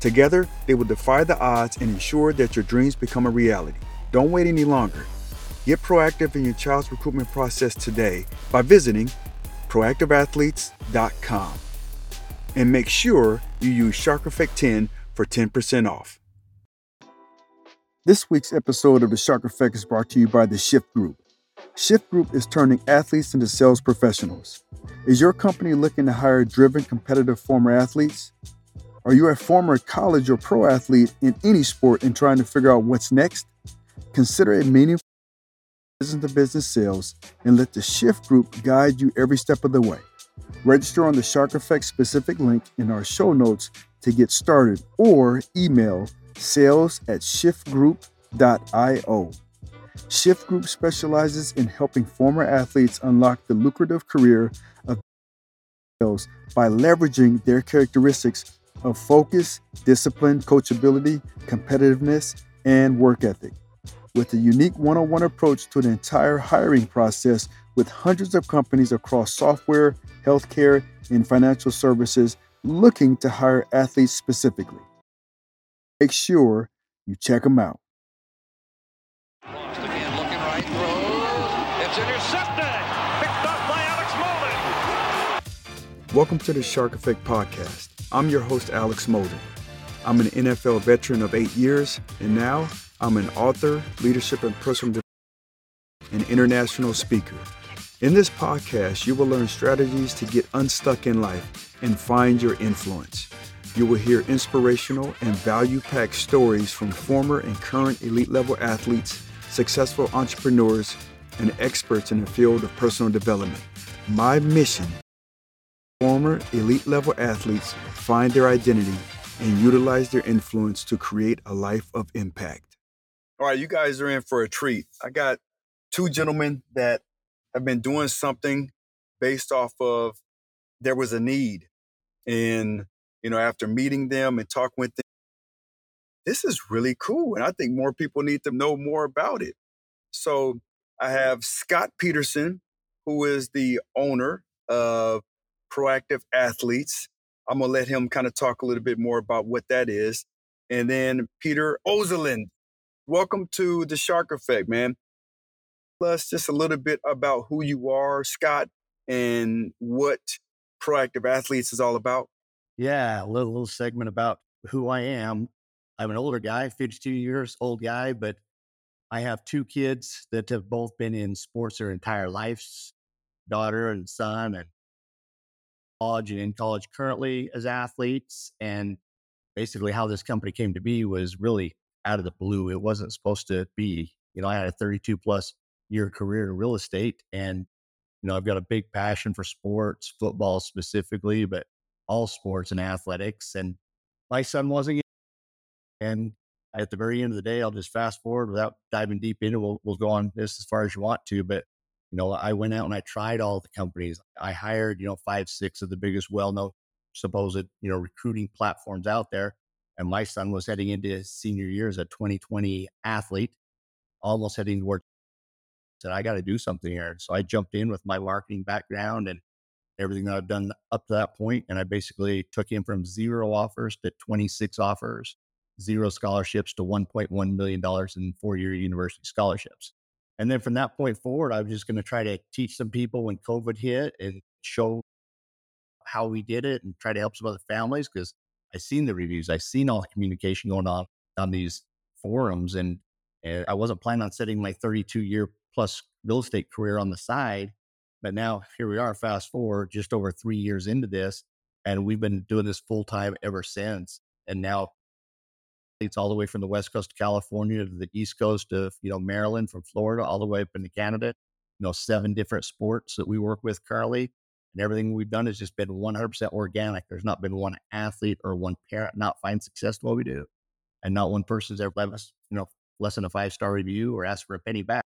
Together, they will defy the odds and ensure that your dreams become a reality. Don't wait any longer. Get proactive in your child's recruitment process today by visiting proactiveathletes.com. And make sure you use Shark Effect 10 for 10% off. This week's episode of the Shark Effect is brought to you by the Shift Group. Shift Group is turning athletes into sales professionals. Is your company looking to hire driven, competitive former athletes? Are you a former college or pro athlete in any sport and trying to figure out what's next? Consider a meaningful business to business sales and let the Shift Group guide you every step of the way. Register on the Shark Effect specific link in our show notes to get started or email sales at shiftgroup.io. Shift Group specializes in helping former athletes unlock the lucrative career of sales by leveraging their characteristics of focus, discipline, coachability, competitiveness, and work ethic. With a unique one on one approach to the entire hiring process, with hundreds of companies across software, healthcare, and financial services looking to hire athletes specifically. Make sure you check them out. Welcome to the Shark Effect Podcast. I'm your host, Alex Molden. I'm an NFL veteran of eight years, and now I'm an author, leadership and personal development, and international speaker. In this podcast, you will learn strategies to get unstuck in life and find your influence. You will hear inspirational and value packed stories from former and current elite level athletes, successful entrepreneurs, and experts in the field of personal development. My mission former elite level athletes find their identity and utilize their influence to create a life of impact. All right, you guys are in for a treat. I got two gentlemen that have been doing something based off of there was a need. And, you know, after meeting them and talking with them, this is really cool. And I think more people need to know more about it. So I have Scott Petersen, who is the owner of proactive athletes. I'm going to let him kind of talk a little bit more about what that is. And then Peter Ozolin, welcome to the Shark Effect, man. Plus, just a little bit about who you are, Scott, and what proactive athletes is all about. Yeah, a little, little segment about who I am. I'm an older guy, 52 years old guy, but I have two kids that have both been in sports their entire lives, daughter and son, and college and in college currently as athletes. And basically, how this company came to be was really out of the blue. It wasn't supposed to be. You know, I had a 32 plus year career in real estate, and you know, I've got a big passion for sports, football specifically, but all sports and athletics. And my son wasn't. And at the very end of the day, I'll just fast forward without diving deep into. We'll, we'll go on this as far as you want to, but you know, I went out and I tried all the companies. I hired, you know, five, six of the biggest, well known, supposed, you know, recruiting platforms out there. And my son was heading into his senior year as a 2020 athlete, almost heading towards said, I got to do something here. So I jumped in with my marketing background and everything that I've done up to that point, And I basically took him from zero offers to 26 offers, zero scholarships to $1.1 million in four year university scholarships. And then from that point forward, I was just going to try to teach some people when COVID hit and show how we did it and try to help some other families because I seen the reviews, I seen all the communication going on on these forums, and, and I wasn't planning on setting my 32 year plus real estate career on the side. But now here we are, fast forward just over three years into this, and we've been doing this full time ever since. And now it's all the way from the west coast of California to the east coast of you know Maryland, from Florida all the way up into Canada. You know, seven different sports that we work with currently, and everything we've done has just been 100% organic. There's not been one athlete or one parent not find success in what we do, and not one person's ever left us you know less than a five star review or asked for a penny back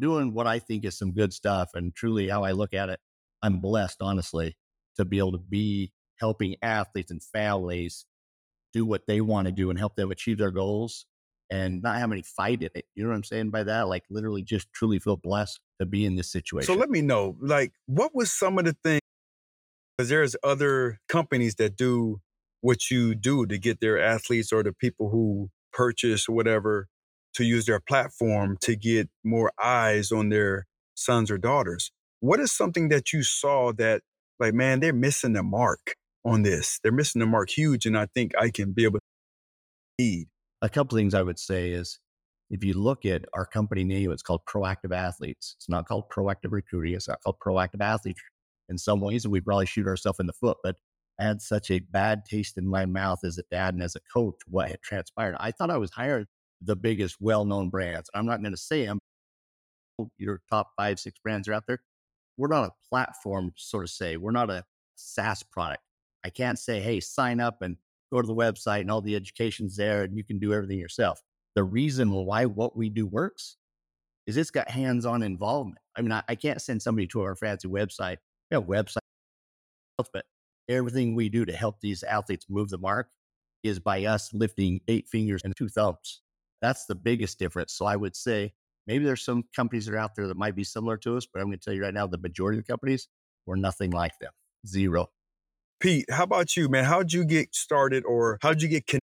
doing what I think is some good stuff. And truly, how I look at it, I'm blessed, honestly, to be able to be helping athletes and families do what they want to do and help them achieve their goals and not have any fight in it. You know what I'm saying by that? Like literally just truly feel blessed to be in this situation. So let me know, like, what was some of the things? Because there's other companies that do what you do to get their athletes or the people who purchase whatever to use their platform to get more eyes on their sons or daughters. What is something that you saw that, like, man, they're missing the mark on this? They're missing the mark huge, and I think I can be able to lead. A couple things I would say is if you look at our company name, it's called Proactive Athletes. It's not called Proactive Recruiting. It's not called Proactive Athletes. In some ways, we probably shoot ourselves in the foot, but I had such a bad taste in my mouth as a dad and as a coach what had transpired. I thought I was hiring the biggest well-known brands. I'm not going to say them. Your top five, six brands are out there. We're not a platform, sort of say. We're not a SaaS product. I can't say, hey, sign up and go to the website and all the education's there and you can do everything yourself. The reason why what we do works is it's got hands-on involvement. I mean, I, I can't send somebody to our fancy website, we have website, but everything we do to help these athletes move the mark is by us lifting eight fingers and two thumbs. That's the biggest difference. So I would say maybe there's some companies that are out there that might be similar to us, but I'm going to tell you right now, the majority of the companies were nothing like them. Zero. Pete, how about you, man? How'd you get started or how'd you get connected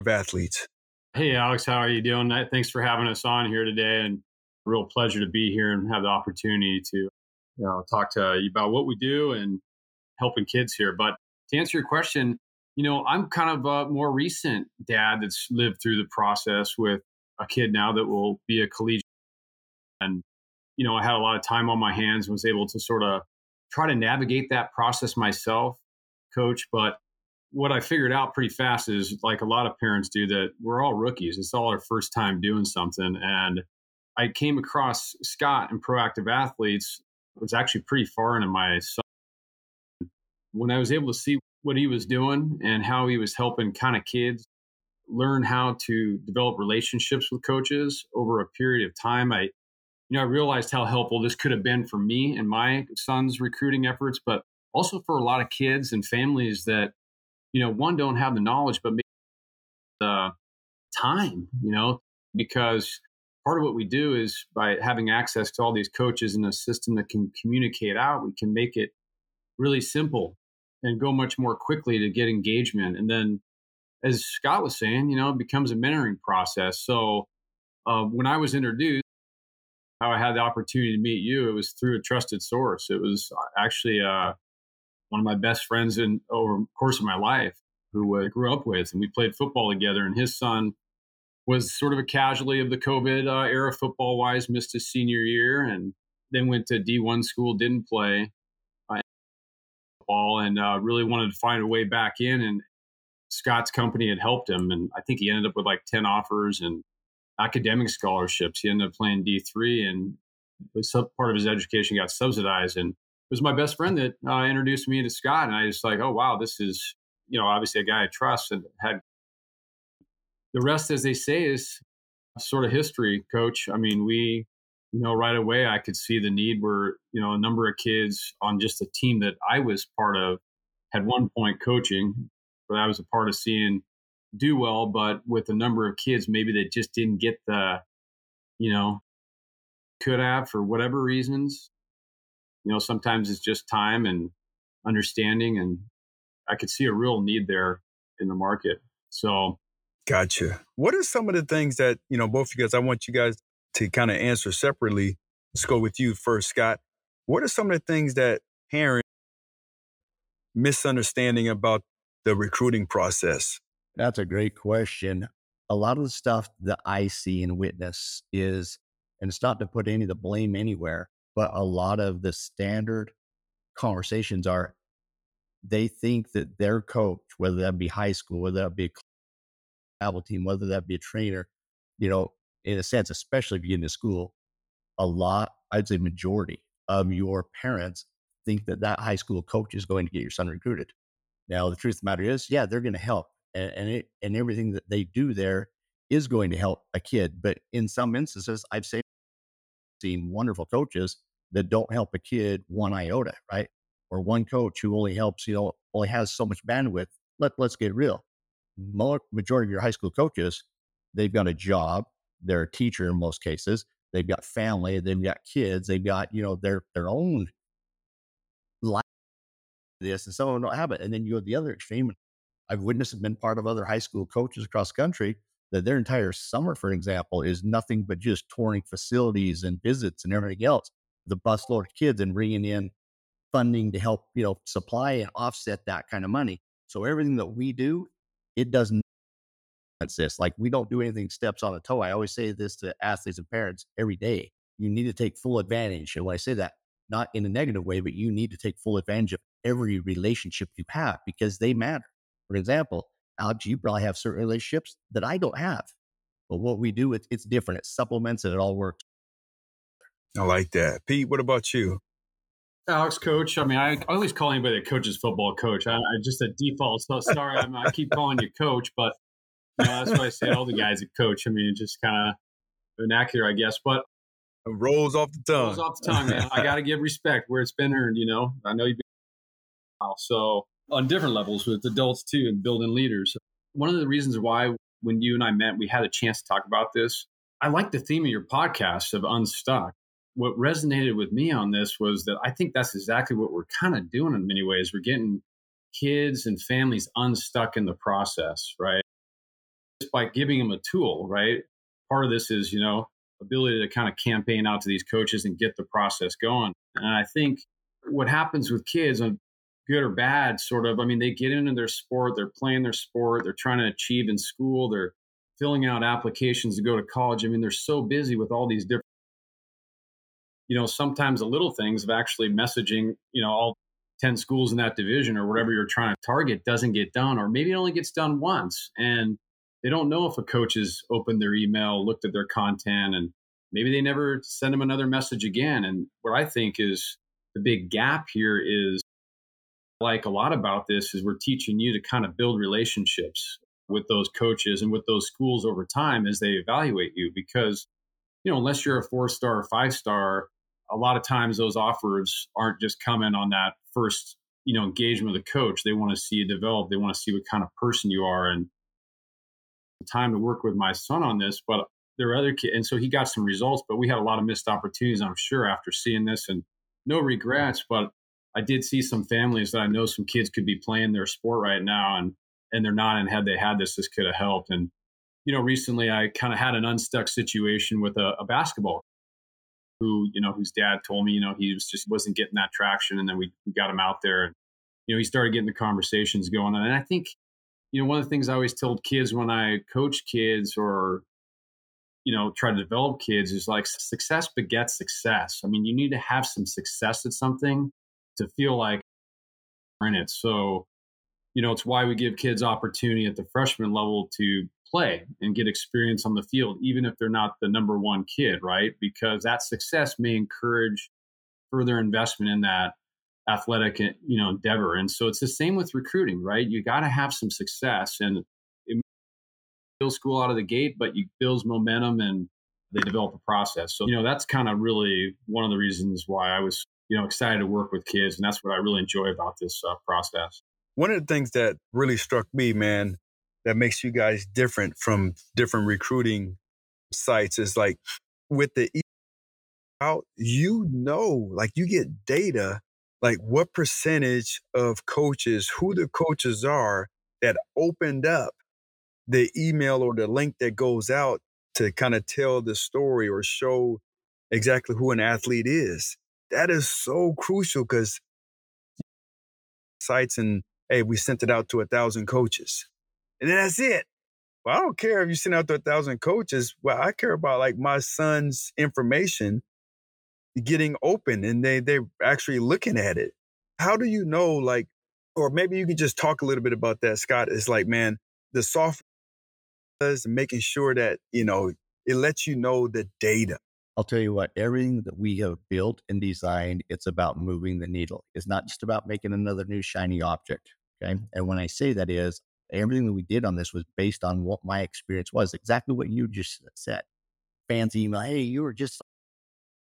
with athletes? Hey, Alex, how are you doing? Thanks for having us on here today. And real pleasure to be here and have the opportunity to you know, talk to you about what we do and helping kids here. But to answer your question, you know, I'm kind of a more recent dad that's lived through the process with a kid now that will be a collegiate. And, you know, I had a lot of time on my hands and was able to sort of try to navigate that process myself, coach. But what I figured out pretty fast is like a lot of parents do that we're all rookies. It's all our first time doing something. And I came across Scott and proactive athletes it was actually pretty far into my when I was able to see what he was doing and how he was helping kind of kids learn how to develop relationships with coaches over a period of time. I, you know, I realized how helpful this could have been for me and my son's recruiting efforts, but also for a lot of kids and families that, you know, one don't have the knowledge, but maybe the time, you know, because part of what we do is by having access to all these coaches and a system that can communicate out, we can make it really simple and go much more quickly to get engagement. And then, as Scott was saying, you know, it becomes a mentoring process. So uh, when I was introduced, how I had the opportunity to meet you, it was through a trusted source. It was uh, actually uh, one of my best friends in over the course of my life who I grew up with, and we played football together. And his son was sort of a casualty of the COVID uh, era, football wise, missed his senior year, and then went to D1 school, didn't play and uh, really wanted to find a way back in. And Scott's company had helped him, and I think he ended up with like ten offers and academic scholarships. He ended up playing D three, and part of his education got subsidized. And it was my best friend that uh, introduced me to Scott, and I was like, oh wow, this is you know obviously a guy I trust and had. The rest, as they say, is sort of history, Coach. I mean, we you know, right away I could see the need where, you know, a number of kids on just a team that I was part of had one point coaching, but I was a part of seeing do well, but with a number of kids, maybe they just didn't get the, you know, could have for whatever reasons. You know, sometimes it's just time and understanding. And I could see a real need there in the market. So, gotcha. What are some of the things that, you know, both of you guys, I want you guys to kind of answer separately. Let's go with you first, Scott. What are some of the things that parents misunderstanding about the recruiting process? That's a great question. A lot of the stuff that I see and witness is, and it's not to put any of the blame anywhere, but a lot of the standard conversations are they think that their coach, whether that be high school, whether that be a travel team, whether that be a trainer, you know, in a sense, especially if you get into school, a lot, I'd say majority of your parents think that that high school coach is going to get your son recruited. Now, the truth of the matter is, yeah, they're going to help, and and, it, and everything that they do there is going to help a kid. But in some instances, I've seen seen wonderful coaches that don't help a kid one iota, right? Or one coach who only helps, you know, only has so much bandwidth. Let let's get real. Majority of your high school coaches, they've got a job. They're a teacher in most cases. They've got family. They've got kids. They've got you know their their own life. This and some of them don't have it. And then you go to the other extreme. I've witnessed and been part of other high school coaches across the country that their entire summer, for example, is nothing but just touring facilities and visits and everything else. The busload of kids and bringing in funding to help, you know, supply and offset that kind of money. So everything that we do, it doesn't this. Like we don't do anything steps on a toe. I always say this to athletes and parents every day. You need to take full advantage. And when I say that, not in a negative way, but you need to take full advantage of every relationship you have because they matter. For example, Alex, you probably have certain relationships that I don't have. But what we do, it's, it's different. It supplements and it all works. I like that. Pete, what about you? Alex, coach. I mean, I, I always call anybody that coaches football coach. I, I just a default. So sorry, I, I keep calling you coach, but you know, that's why I say all the guys at coach. I mean, it's just kind of vernacular, I guess. But it rolls off the tongue. Rolls off the tongue, man. I got to give respect where it's been earned. You know, I know you've been so on different levels with adults too, and building leaders. One of the reasons why when you and I met, we had a chance to talk about this. I like the theme of your podcast of unstuck. What resonated with me on this was that I think that's exactly what we're kind of doing in many ways. We're getting kids and families unstuck in the process, right? Just by giving them a tool, right? Part of this is, you know, ability to kind of campaign out to these coaches and get the process going. And I think what happens with kids, good or bad, sort of, I mean, they get into their sport, they're playing their sport, they're trying to achieve in school, they're filling out applications to go to college. I mean, they're so busy with all these different, you know, sometimes the little things of actually messaging, you know, all 10 schools in that division or whatever you're trying to target doesn't get done, or maybe it only gets done once. And they don't know if a coach has opened their email, looked at their content, and maybe they never send them another message again. And what I think is the big gap here is like a lot about this is we're teaching you to kind of build relationships with those coaches and with those schools over time as they evaluate you because you know unless you're a four star or five star a lot of times those offers aren't just coming on that first you know engagement with the coach they want to see you develop they want to see what kind of person you are and the time to work with my son on this, but there are other kids. And so he got some results, but we had a lot of missed opportunities, I'm sure, after seeing this and no regrets. But I did see some families that I know some kids could be playing their sport right now and, and they're not. And had they had this, this could have helped. And, you know, recently I kind of had an unstuck situation with a, a basketball who, you know, whose dad told me, you know, he was just wasn't getting that traction. And then we, we got him out there and, you know, he started getting the conversations going. On. And I think you know, one of the things I always told kids when I coach kids or, you know, try to develop kids is like success begets success. I mean, you need to have some success at something to feel like we're in it. So, you know, it's why we give kids opportunity at the freshman level to play and get experience on the field, even if they're not the number one kid, right? Because that success may encourage further investment in that athletic eh, you know endeavor and so it's the same with recruiting right you got to have some success and it builds school out of the gate but you builds momentum and they develop a process so you know that's kind of really one of the reasons why i was you know excited to work with kids and that's what i really enjoy about this uh, process one of the things that really struck me man that makes you guys different from different recruiting sites is like with the out, you know, like you get data, like what percentage of coaches, who the coaches are that opened up the email or the link that goes out to kind of tell the story or show exactly who an athlete is. That is so crucial because sites and hey, we sent it out to a thousand coaches. And then that's it. Well, I don't care if you send out to a thousand coaches. Well, I care about like my son's information getting open and they they're actually looking at it. How do you know like or maybe you can just talk a little bit about that, Scott. It's like, man, the software is making sure that, you know, it lets you know the data. I'll tell you what, everything that we have built and designed, it's about moving the needle. It's not just about making another new shiny object. Okay. And when I say that is everything that we did on this was based on what my experience was, exactly what you just said. Fans email, hey, you were just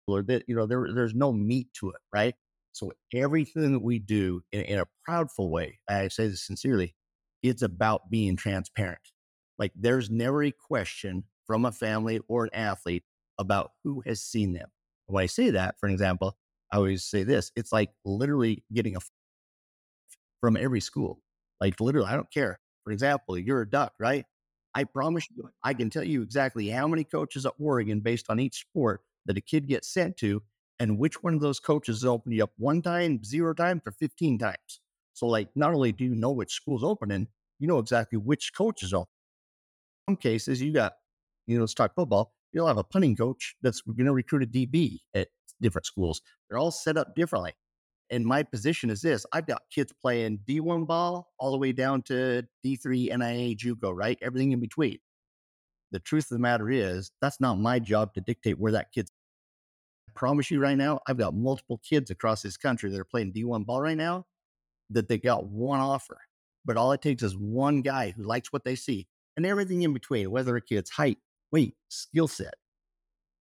or that, you know, there, there's no meat to it, right? So everything that we do in, in a proudful way, I say this sincerely, it's about being transparent. Like there's never a question from a family or an athlete about who has seen them. When I say that, for example, I always say this: it's like literally getting a from every school. Like literally, I don't care. For example, you're a duck, right? I promise you, I can tell you exactly how many coaches at Oregon, based on each sport, that a kid gets sent to, and which one of those coaches open you up one time, zero times, or 15 times. So, like, not only do you know which school's opening, you know exactly which coach is open. In some cases, you got, you know, let's talk football you'll have a punting coach that's going to recruit a DB at different schools. They're all set up differently. And my position is this I've got kids playing D1 ball all the way down to D3 NAIA JUCO, right? Everything in between. The truth of the matter is, that's not my job to dictate where that kid's. I promise you right now, I've got multiple kids across this country that are playing D1 ball right now that they got one offer. But all it takes is one guy who likes what they see and everything in between, whether a kid's height, weight, skill set,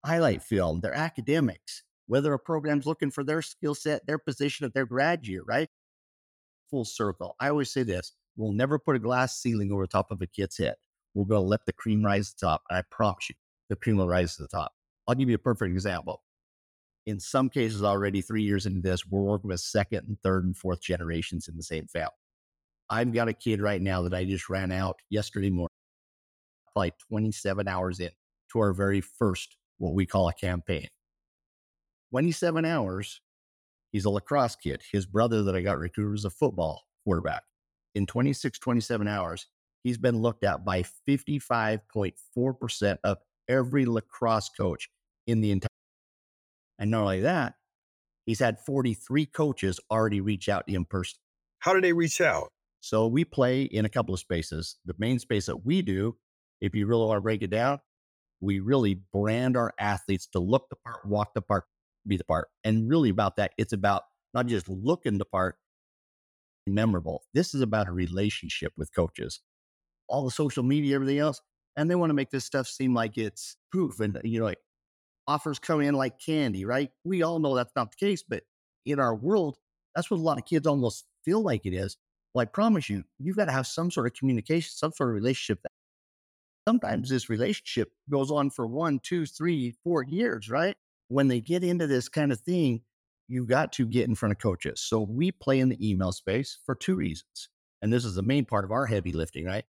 highlight film, their academics, whether a program's looking for their skill set, their position of their grad year, right? Full circle. I always say this we'll never put a glass ceiling over top of a kid's head. We're going to let the cream rise to the top. And I promise you, the cream will rise to the top. I'll give you a perfect example. In some cases, already three years into this, we're working with second and third and fourth generations in the same family. I've got a kid right now that I just ran out yesterday morning probably 27 hours in to our very first, what we call a campaign. 27 hours, he's a lacrosse kid. His brother that I got recruited was a football quarterback. In 26, 27 hours, he's been looked at by 55.4% of every lacrosse coach in the entire. And not only that, he's had 43 coaches already reach out to him personally. How do they reach out? So we play in a couple of spaces. The main space that we do if you really want to break it down, we really brand our athletes to look the part, walk the part, be the part. And really about that, it's about not just looking the part, memorable. This is about a relationship with coaches. All the social media, everything else, and they want to make this stuff seem like it's proof and you know, like offers come in like candy, right? We all know that's not the case, but in our world, that's what a lot of kids almost feel like it is. Well, I promise you, you've got to have some sort of communication, some sort of relationship that sometimes this relationship goes on for one, two, three, four years, right? When they get into this kind of thing, you got to get in front of coaches. So we play in the email space for two reasons. And this is the main part of our heavy lifting, right?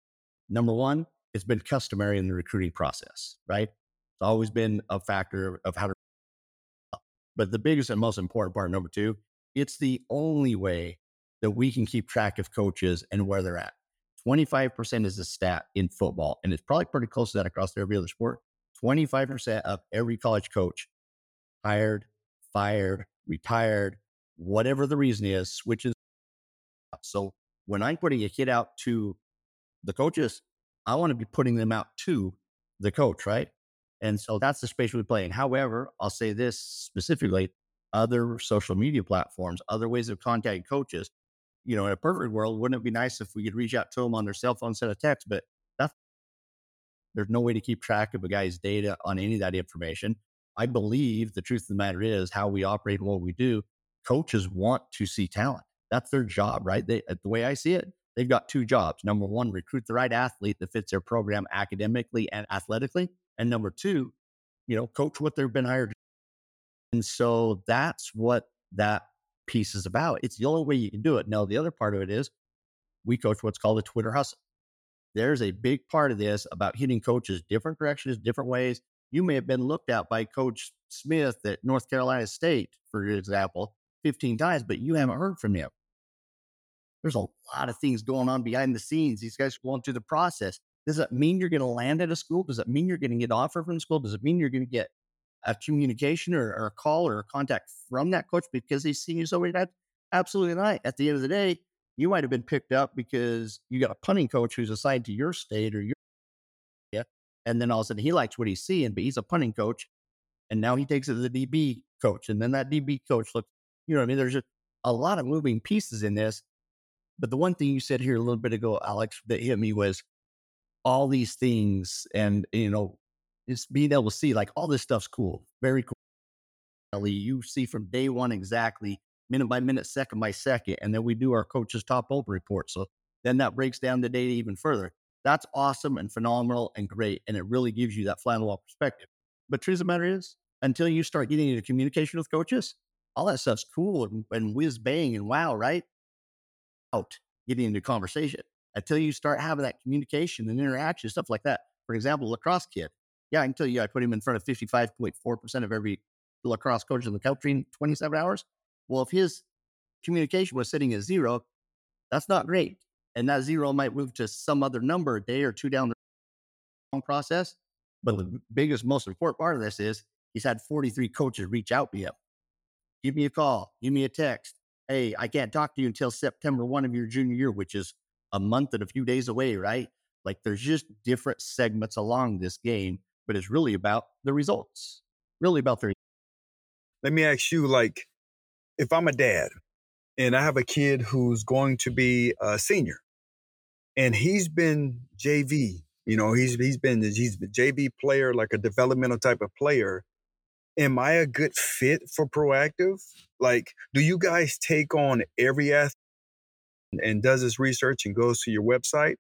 Number one, it's been customary in the recruiting process, right? It's always been a factor of how to. But the biggest and most important part, number two, it's the only way that we can keep track of coaches and where they're at. 25% is a stat in football, and it's probably pretty close to that across every other sport. 25% of every college coach hired, fired, retired, whatever the reason is, switches. So when I'm putting a kid out to the coaches, I want to be putting them out to the coach, right? And so that's the space we play in. However, I'll say this specifically other social media platforms, other ways of contacting coaches, you know, in a perfect world, wouldn't it be nice if we could reach out to them on their cell phone instead of text? But that's, there's no way to keep track of a guy's data on any of that information. I believe the truth of the matter is how we operate and what we do. Coaches want to see talent. That's their job, right? They, uh, the way I see it, they've got two jobs. Number one, recruit the right athlete that fits their program academically and athletically. And number two, you know, coach what they've been hired And so that's what that piece is about. It's the only way you can do it. Now, the other part of it is we coach what's called a Twitter hustle. There's a big part of this about hitting coaches different directions, different ways. You may have been looked at by Coach Smith at North Carolina State, for example, 15 times, but you haven't heard from him. There's a lot of things going on behind the scenes. These guys are going through the process. Does it mean you're going to land at a school? Does it mean you're going to get an offer from school? Does it mean you're going to get a communication or, or, a call or a contact from that coach because they see you so times? Absolutely not. At the end of the day, you might have been picked up because you got a punting coach who's assigned to your state or your yeah, and then all of a sudden he likes what he's seeing, but he's a punting coach, and now he takes it to the DB coach, and then that DB coach looks, you know, what I mean, there's just a lot of moving pieces in this. But the one thing you said here a little bit ago, Alex, that hit me was all these things, and you know, just being able to see like all this stuff's cool, very cool. You see from day one exactly minute by minute, second by second. And then we do our coach's top over report. So then that breaks down the data even further. That's awesome and phenomenal and great. And it really gives you that flannel wall perspective. But truth of the matter is, until you start getting into communication with coaches, all that stuff's cool and, and whiz bang and wow, right? Out getting into conversation until you start having that communication and interaction, stuff like that. For example, lacrosse kid. Yeah, I can tell you, I put him in front of 55.4% of every lacrosse coach in the country in 27 hours. Well, if his communication was sitting at zero, that's not great. And that zero might move to some other number a day or two down the long process. But the biggest, most important part of this is he's had 43 coaches reach out to him. Give me a call, give me a text. Hey, I can't talk to you until September 1 of your junior year, which is a month and a few days away, right? Like there's just different segments along this game, but it's really about the results. Really about the Let me ask you, like, if I'm a dad and I have a kid who's going to be a senior and he's been JV, you know, he's he's been he's a JV player, like a developmental type of player. Am I a good fit for proactive? Like, do you guys take on every athlete and does this research and goes to your website?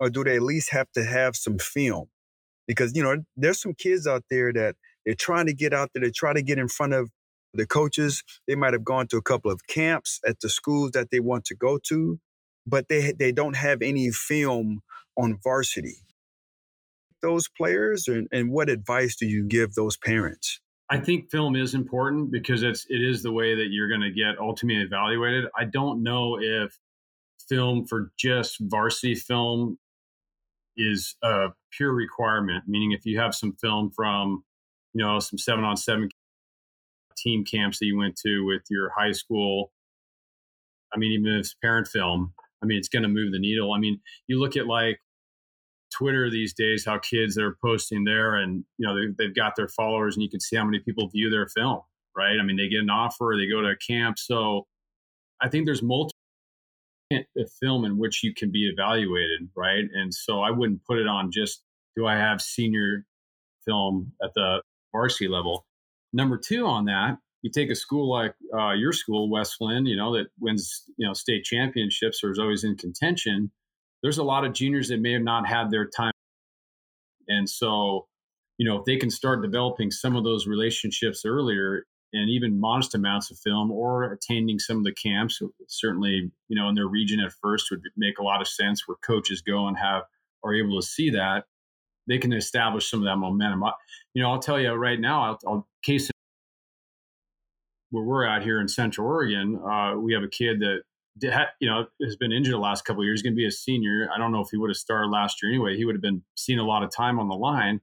Or do they at least have to have some film? Because, you know, there's some kids out there that they're trying to get out there, they try to get in front of the coaches, they might have gone to a couple of camps at the schools that they want to go to, but they they don't have any film on varsity. Those players, and, and what advice do you give those parents? I think film is important because it's it is the way that you're going to get ultimately evaluated. I don't know if film for just varsity film is a pure requirement. Meaning, if you have some film from you know some seven on seven team camps that you went to with your high school. I mean, even if it's parent film, I mean, it's going to move the needle. I mean, you look at like Twitter these days, how kids are posting there and, you know, they, have got their followers and you can see how many people view their film, right? I mean, they get an offer, they go to a camp. So I think there's multiple film in which you can be evaluated, right? And so I wouldn't put it on just do I have senior film at the varsity level? Number two on that, you take a school like uh, your school, West Linn, you know, that wins, you know, state championships or is always in contention. There's a lot of juniors that may have not had their time. And so, you know, if they can start developing some of those relationships earlier and even modest amounts of film or attending some of the camps, certainly, you know, in their region at first would make a lot of sense where coaches go and have are able to see that they can establish some of that momentum. You know, I'll tell you right now, I'll, I'll case where we're at here in Central Oregon, uh, we have a kid that you know has been injured the last couple years. Going to be a senior. I don't know if he would have started last year anyway. He would have been seeing a lot of time on the line.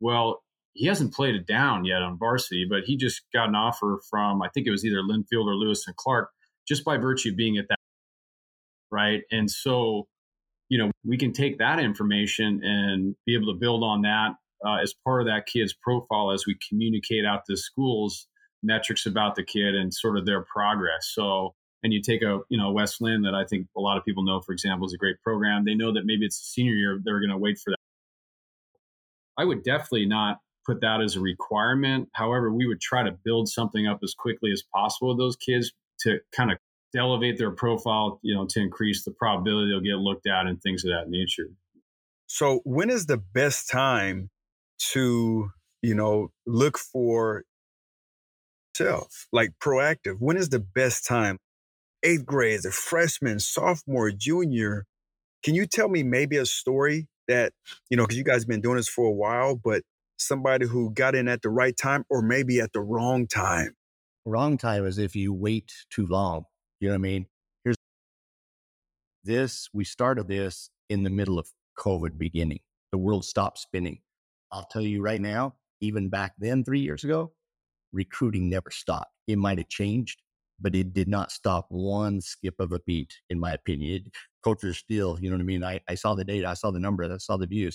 Well, he hasn't played it down yet on varsity, but he just got an offer from I think it was either Linfield or Lewis and Clark, just by virtue of being at that right. And so, you know, we can take that information and be able to build on that uh, as part of that kid's profile as we communicate out to schools metrics about the kid and sort of their progress. So, and you take a, you know, West Linn that I think a lot of people know, for example, is a great program. They know that maybe it's a senior year, they're going to wait for that. I would definitely not put that as a requirement. However, we would try to build something up as quickly as possible with those kids to kind of elevate their profile, you know, to increase the probability they'll get looked at and things of that nature. So, when is the best time to, you know, look for self, like proactive. When is the best time? Eighth grade, a freshman, sophomore, junior. Can you tell me maybe a story that, you know, because you guys have been doing this for a while, but somebody who got in at the right time or maybe at the wrong time? Wrong time is if you wait too long. You know what I mean? Here's this, we started this in the middle of COVID beginning. The world stopped spinning. I'll tell you right now, even back then, three years ago, recruiting never stopped. It might have changed, but it did not stop one skip of a beat, in my opinion. It, coaches still, you know what I mean? I, I saw the data, I saw the numbers, I saw the views.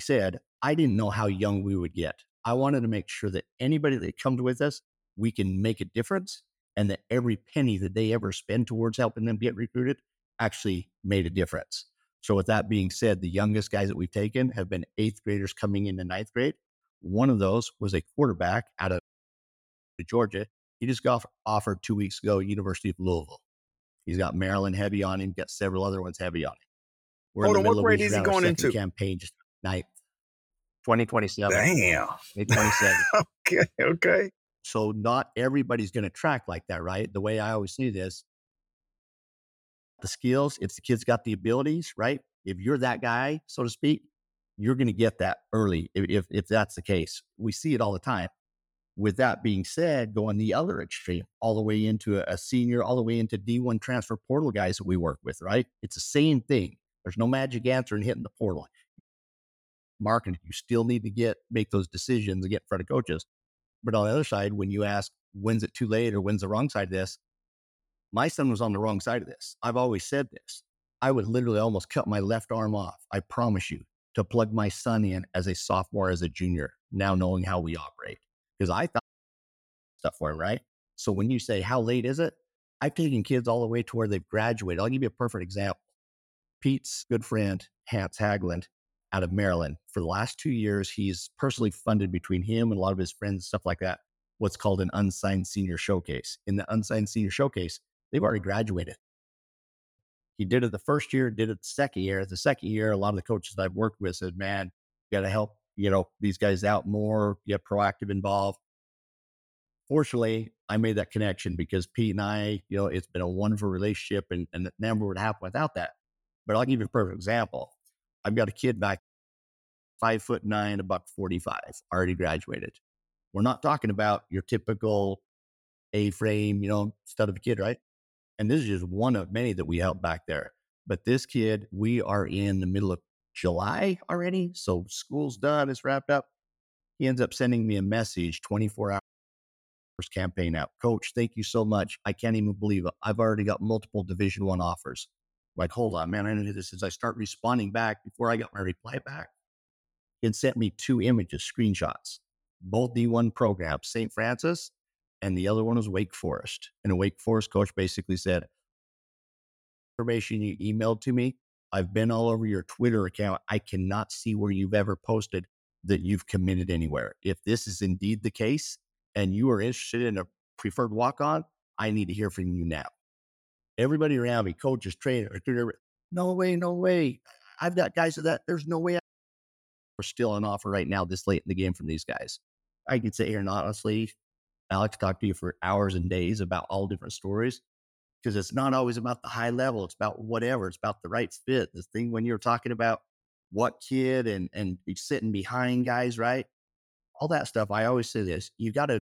I said, I didn't know how young we would get. I wanted to make sure that anybody that comes with us, we can make a difference and that every penny that they ever spend towards helping them get recruited actually made a difference. So, with that being said, the youngest guys that we've taken have been eighth graders coming into ninth grade. One of those was a quarterback out of Georgia. He just got offered two weeks ago, at University of Louisville. He's got Maryland heavy on him, got several other ones heavy on him. We're Hold on, what grade is he going into? Campaign just ninth, 2027. Damn. 2027. okay, okay. So not everybody's going to track like that, right? The way I always see this, the skills, if the kid's got the abilities, right? If you're that guy, so to speak, you're going to get that early if, if, if that's the case. We see it all the time. With that being said, going the other extreme, all the way into a, a senior, all the way into D1 transfer portal guys that we work with, right? It's the same thing. There's no magic answer in hitting the portal. Marketing, you still need to get make those decisions and get in front of coaches. But on the other side, when you ask when's it too late or when's the wrong side of this, my son was on the wrong side of this. I've always said this. I would literally almost cut my left arm off. I promise you to plug my son in as a sophomore, as a junior, now knowing how we operate because I thought stuff for him, right? So when you say, how late is it? I've taken kids all the way to where they've graduated. I'll give you a perfect example. Pete's good friend, Hans Hagland, out of Maryland. For the last two years, he's personally funded between him and a lot of his friends, stuff like that, what's called an unsigned senior showcase. In the unsigned senior showcase, they've already graduated. He did it the first year, did it the second year. The second year, a lot of the coaches that I've worked with said, man, you got to help you know, these guys out more, get proactive involved. Fortunately, I made that connection because Pete and I, you know, it's been a wonderful relationship and, and never would happen without that. But I'll give you a perfect example. I've got a kid back five foot nine, about 45, already graduated. We're not talking about your typical A frame, you know, stud of a kid, right? And this is just one of many that we help back there. But this kid, we are in the middle of July already. So school's done, it's wrapped up. He ends up sending me a message 24 hours first campaign out. Coach, thank you so much. I can't even believe it. I've already got multiple division one offers. Like, hold on, man. I know this as I start responding back before I got my reply back. It sent me two images, screenshots, both D1 programs, St. Francis, and the other one was Wake Forest. And a Wake Forest coach basically said, information you emailed to me, I've been all over your Twitter account. I cannot see where you've ever posted that you've committed anywhere. If this is indeed the case and you are interested in a preferred walk on, I need to hear from you now. Everybody around me, coaches, trainers, no way, no way. I've got guys that there's no way we're still on offer right now this late in the game from these guys. I could sit here and honestly, Alex, talk to you for hours and days about all different stories because it's not always about the high level. It's about whatever. It's about the right fit. This thing when you're talking about what kid and and sitting behind guys, right? All that stuff. I always say this: you got to,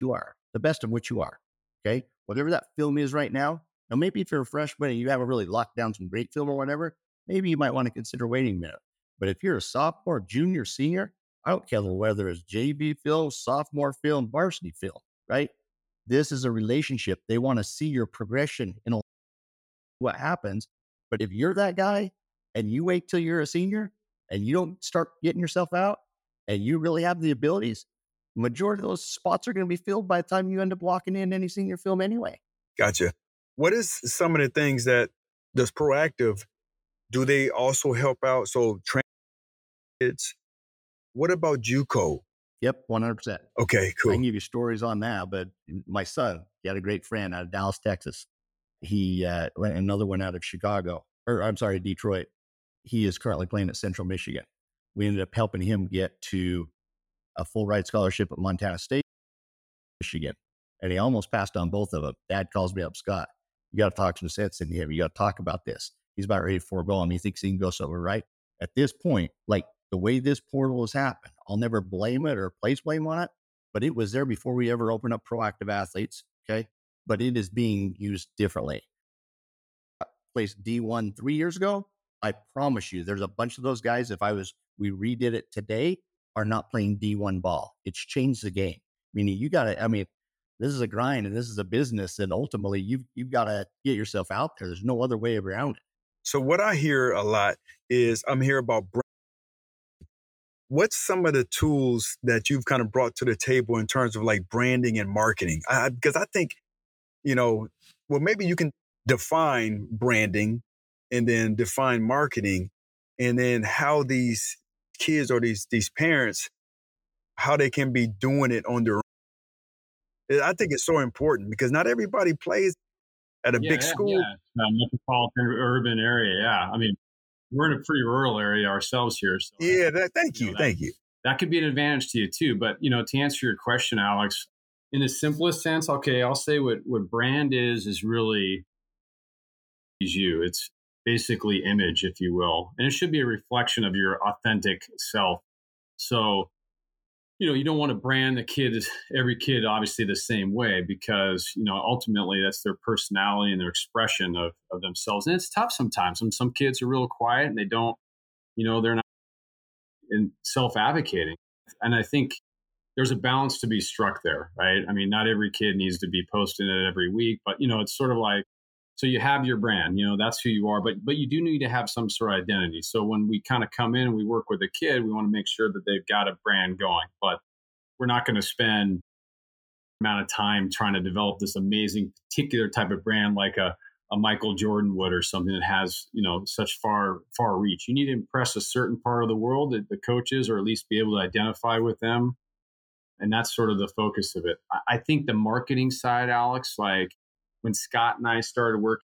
you are the best of what you are. Okay, whatever that film is right now. Now, maybe if you're a freshman and you haven't really locked down some great film or whatever, maybe you might want to consider waiting a minute. But if you're a sophomore, junior, senior, I don't care whether it's JV film, sophomore film, varsity film, right? This is a relationship. They want to see your progression in what happens. But if you're that guy and you wait till you're a senior and you don't start getting yourself out and you really have the abilities, majority of those spots are going to be filled by the time you end up walking in any senior film anyway. Gotcha. What is some of the things that does proactive? Do they also help out? So train kids. What about JUCO? Yep, 100%. Okay, cool. I can give you stories on that, but my son, he had a great friend out of Dallas, Texas. He, uh, another one out of Chicago, or I'm sorry, Detroit. He is currently playing at Central Michigan. We ended up helping him get to a full ride scholarship at Montana State. Michigan. And he almost passed on both of them. Dad calls me up, Scott, you got to talk some sense into him. You got to talk about this. He's about ready to forego him. He thinks he can go somewhere, right? At this point, like the way this portal has happened, I'll never blame it or place blame on it, but it was there before we ever opened up proactive athletes. Okay. But it is being used differently. Uh, Placed D1 three years ago. I promise you, there's a bunch of those guys. If I was, we redid it today, are not playing D1 ball. It's changed the game. Meaning you got to, I mean, this is a grind and this is a business. And ultimately, you've, you've got to get yourself out there. There's no other way around it. So, what I hear a lot is I'm here about what's some of the tools that you've kind of brought to the table in terms of like branding and marketing? Because I, I, think, you know, well, maybe you can define branding and then define marketing and then how these kids or these these parents how they can be doing it on their. I think it's so important because not everybody plays at a yeah, big school. Yeah, metropolitan urban area. Yeah. I mean, we're in a pretty rural area ourselves here. So yeah, that, thank you, you know, thank that, you. That could be an advantage to you too. But you know, to answer your question, Alex, in the simplest sense, okay, I'll say what what brand is is really is you. It's basically image, if you will, and it should be a reflection of your authentic self. So you know you don't want to brand the kid every kid obviously the same way because you know ultimately that's their personality and their expression of, of themselves. And it's tough sometimes some some kids are real quiet and they don't you know they're not in self-advocating. And i think there's a balance to be struck there right? I mean not every kid needs to be posting it every week but you know it's sort of like so you have your brand you know that's who you are but but you do need to have some sort of identity. So when we kind of come in and we work with a kid we want to make sure that they've got a brand going but we're not going to spend amount of time trying to develop this amazing particular type of brand like a, a michael jordan would or something that has you know such far far reach. You need to impress a certain part of the world that the coaches or at least be able to identify with them and that's sort of the focus of it. I, I think the marketing side alex like when Scott and I started working,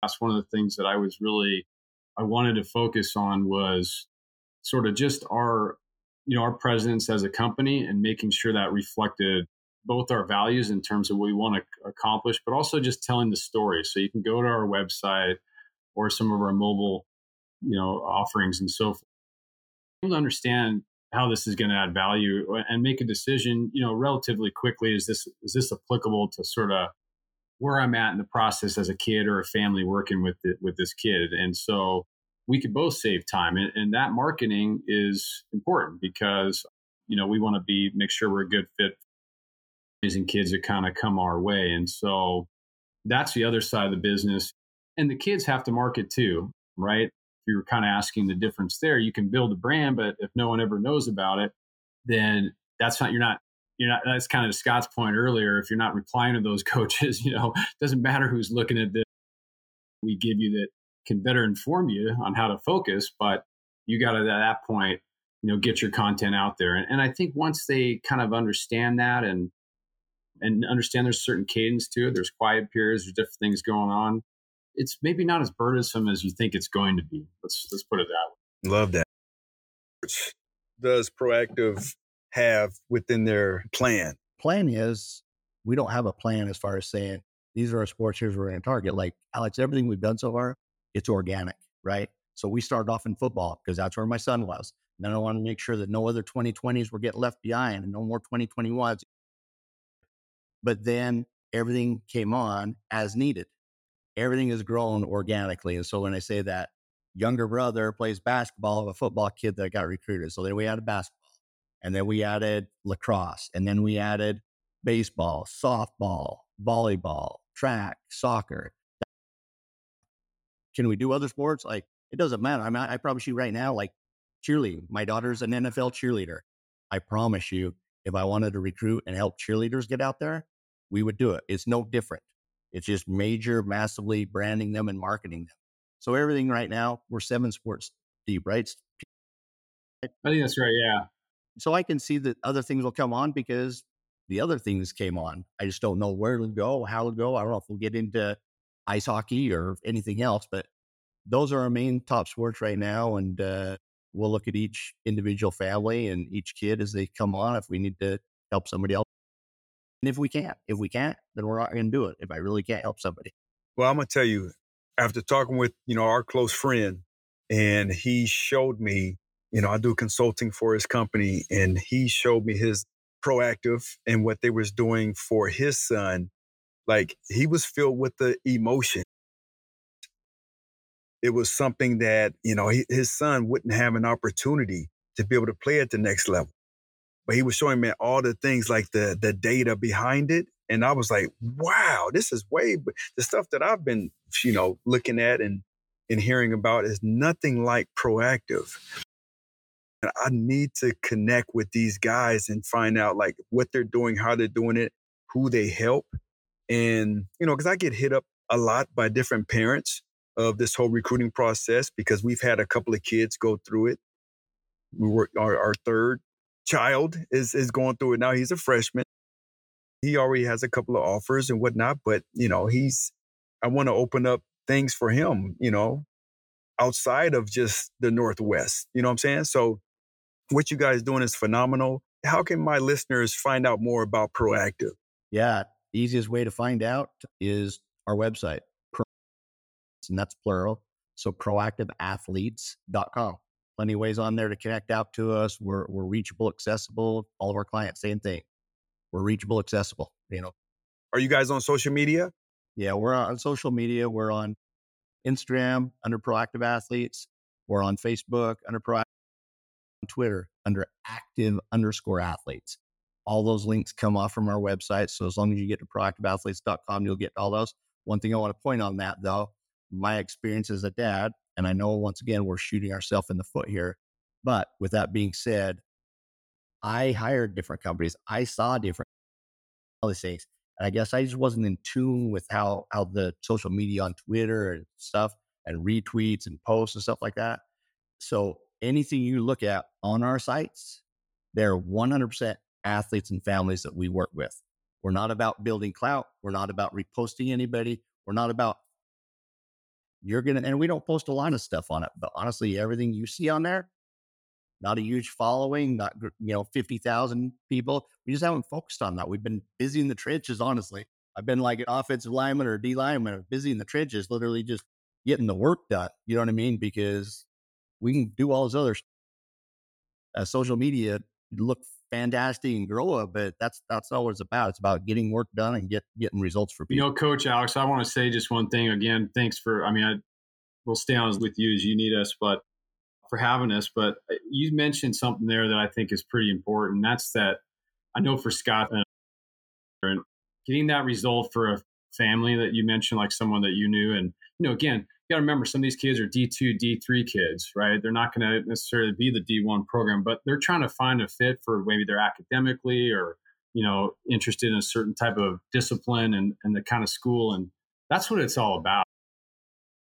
that's one of the things that I was really I wanted to focus on was sort of just our you know our presence as a company and making sure that reflected both our values in terms of what we want to accomplish, but also just telling the story. So you can go to our website or some of our mobile, you know, offerings and so forth. To understand how this is going to add value uh, and make a decision, you know, relatively quickly. Is this is this applicable to sort of where I'm at in the process as a kid or a family working with the, with this kid. And so we could both save time. And, and that marketing is important because, you know, we want to be, make sure we're a good fit amazing kids that kind of come our way. And so that's the other side of the business. And the kids have to market too, right? If you're kind of asking the difference there, you can build a brand, but if no one ever knows about it, then that's not, you're not you're not that's kind of Scott's point earlier. If you're not replying to those coaches, you know, doesn't matter who's looking at this. We give you that can better inform you on how to focus, but you got to at that point, you know, get your content out there. And, and I think once they kind of understand that and and understand there's certain cadence to it, there's quiet periods, there's different things going on. It's maybe not as burdensome as you think it's going to be. Let's let's put it that way. Love that. Does proactive have within their plan? Plan is we don't have a plan as far as saying these are our sports, here's where we're going to target. Like Alex, everything we've done so far, it's organic, right? So we started off in football because that's where my son was. And then I want to make sure that no other 2020s were getting left behind and no more 2021s. But then everything came on as needed. Everything has grown organically. And so when I say that, younger brother plays basketball, a football kid that got recruited. So then we had a basketball and then we added lacrosse, and then we added baseball, softball, volleyball, track, soccer. Can we do other sports? Like, it doesn't matter. I mean, I promise you right now, like cheerleading, my daughter's an NFL cheerleader. I promise you, if I wanted to recruit and help cheerleaders get out there, we would do it. It's no different. It's just major, massively branding them and marketing them. So everything right now, we're seven sports deep, right? I think that's right. Yeah. So I can see that other things will come on because the other things came on. I just don't know where it'll go, how it'll go. I don't know if we'll get into ice hockey or anything else, but those are our main top sports right now. And uh, we'll look at each individual family and each kid as they come on if we need to help somebody else. And if we can't, if we can't, then we're not going to do it. If I really can't help somebody. Well, I'm gonna tell you, after talking with you know our close friend, and he showed me, you know, I do consulting for his company, and he showed me his proactive and what they was doing for his son. Like he was filled with the emotion. It was something that you know he, his son wouldn't have an opportunity to be able to play at the next level. But he was showing me all the things like the the data behind it and I was like, wow, this is way the stuff that I've been, you know, looking at and and hearing about is nothing like proactive. I need to connect with these guys and find out like what they're doing, how they're doing it, who they help. And, you know, because I get hit up a lot by different parents of this whole recruiting process because we've had a couple of kids go through it. We were our, our third child is is going through it now. He's a freshman he already has a couple of offers and whatnot, but you know, he's I want to open up things for him, you know, outside of just the Northwest. You know what I'm saying? So what you guys doing is phenomenal. How can my listeners find out more about Proactive? Yeah, easiest way to find out is our website, and that's plural. So proactiveathletes.com. Plenty of ways on there to connect out to us. We're, we're reachable, accessible. All of our clients, same thing we're reachable, accessible. You know. Are you guys on social media? Yeah, we're on social media. We're on Instagram under Proactive Athletes. We're on Facebook under Proactive. Twitter under Active underscore Athletes. All those links come off from our website. So as long as you get to proactiveathletes.com, you'll get all those. One thing I want to point on that though, my experience as a dad, and I know once again we're shooting ourselves in the foot here. But with that being said, I hired different companies. I saw different all these things. And I guess I just wasn't in tune with how how the social media on Twitter and stuff and retweets and posts and stuff like that. So anything you look at on our sites, they're 100% athletes and families that we work with. We're not about building clout. We're not about reposting anybody. We're not about you're gonna and we don't post a lot of stuff on it, but honestly, everything you see on there not a huge following, not you know fifty thousand people. We just haven't focused on that. We've been busy in the trenches. Honestly, I've been like an offensive lineman or D lineman, busy in the trenches, literally just getting the work done. You know what I mean? Because we can do all this other uh, social media look fantastic and grow up, but that's that's all it's about. It's about getting work done and get getting results for people. You know, Coach Alex, I want to say just one thing again. Thanks for. I mean, I will stay on with you as you need us, but for having us. But uh, you mentioned something there that I think is pretty important. That's that I know for Scott and getting that result for a family that you mentioned, like someone that you knew. And, you know, again, got to remember some of these kids are D2, D3 kids, right? They're not going to necessarily be the D1 program, but they're trying to find a fit for maybe they're academically or, you know, interested in a certain type of discipline and, and the kind of school. And that's what it's all about.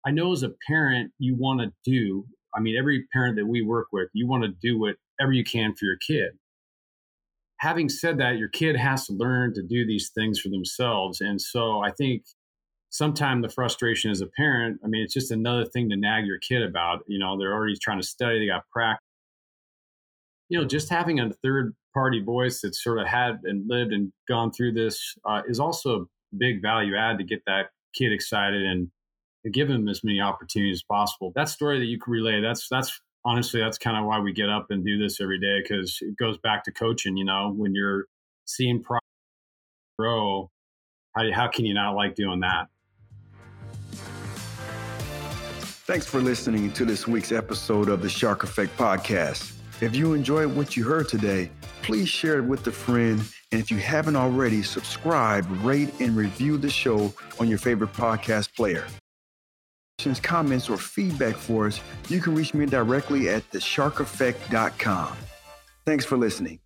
I know as a parent, you want to do I mean, every parent that we work with, you want to do whatever you can for your kid. Having said that, your kid has to learn to do these things for themselves. And so I think sometimes the frustration as a parent, I mean, it's just another thing to nag your kid about. You know, they're already trying to study, they got practice. You know, just having a third party voice that sort of had and lived and gone through this uh, is also a big value add to get that kid excited and give them as many opportunities as possible. That story that you can relay, that's that's honestly that's kind of why we get up and do this every day because it goes back to coaching. You know, when you're seeing pro grow, how how can you not like doing that? Thanks for listening to this week's episode of the Shark Effect Podcast. If you enjoyed what you heard today, please share it with a friend. And if you haven't already, subscribe, rate, and review the show on your favorite podcast player questions, comments, or feedback for us, you can reach me directly at thesharkeffect.com. Thanks for listening.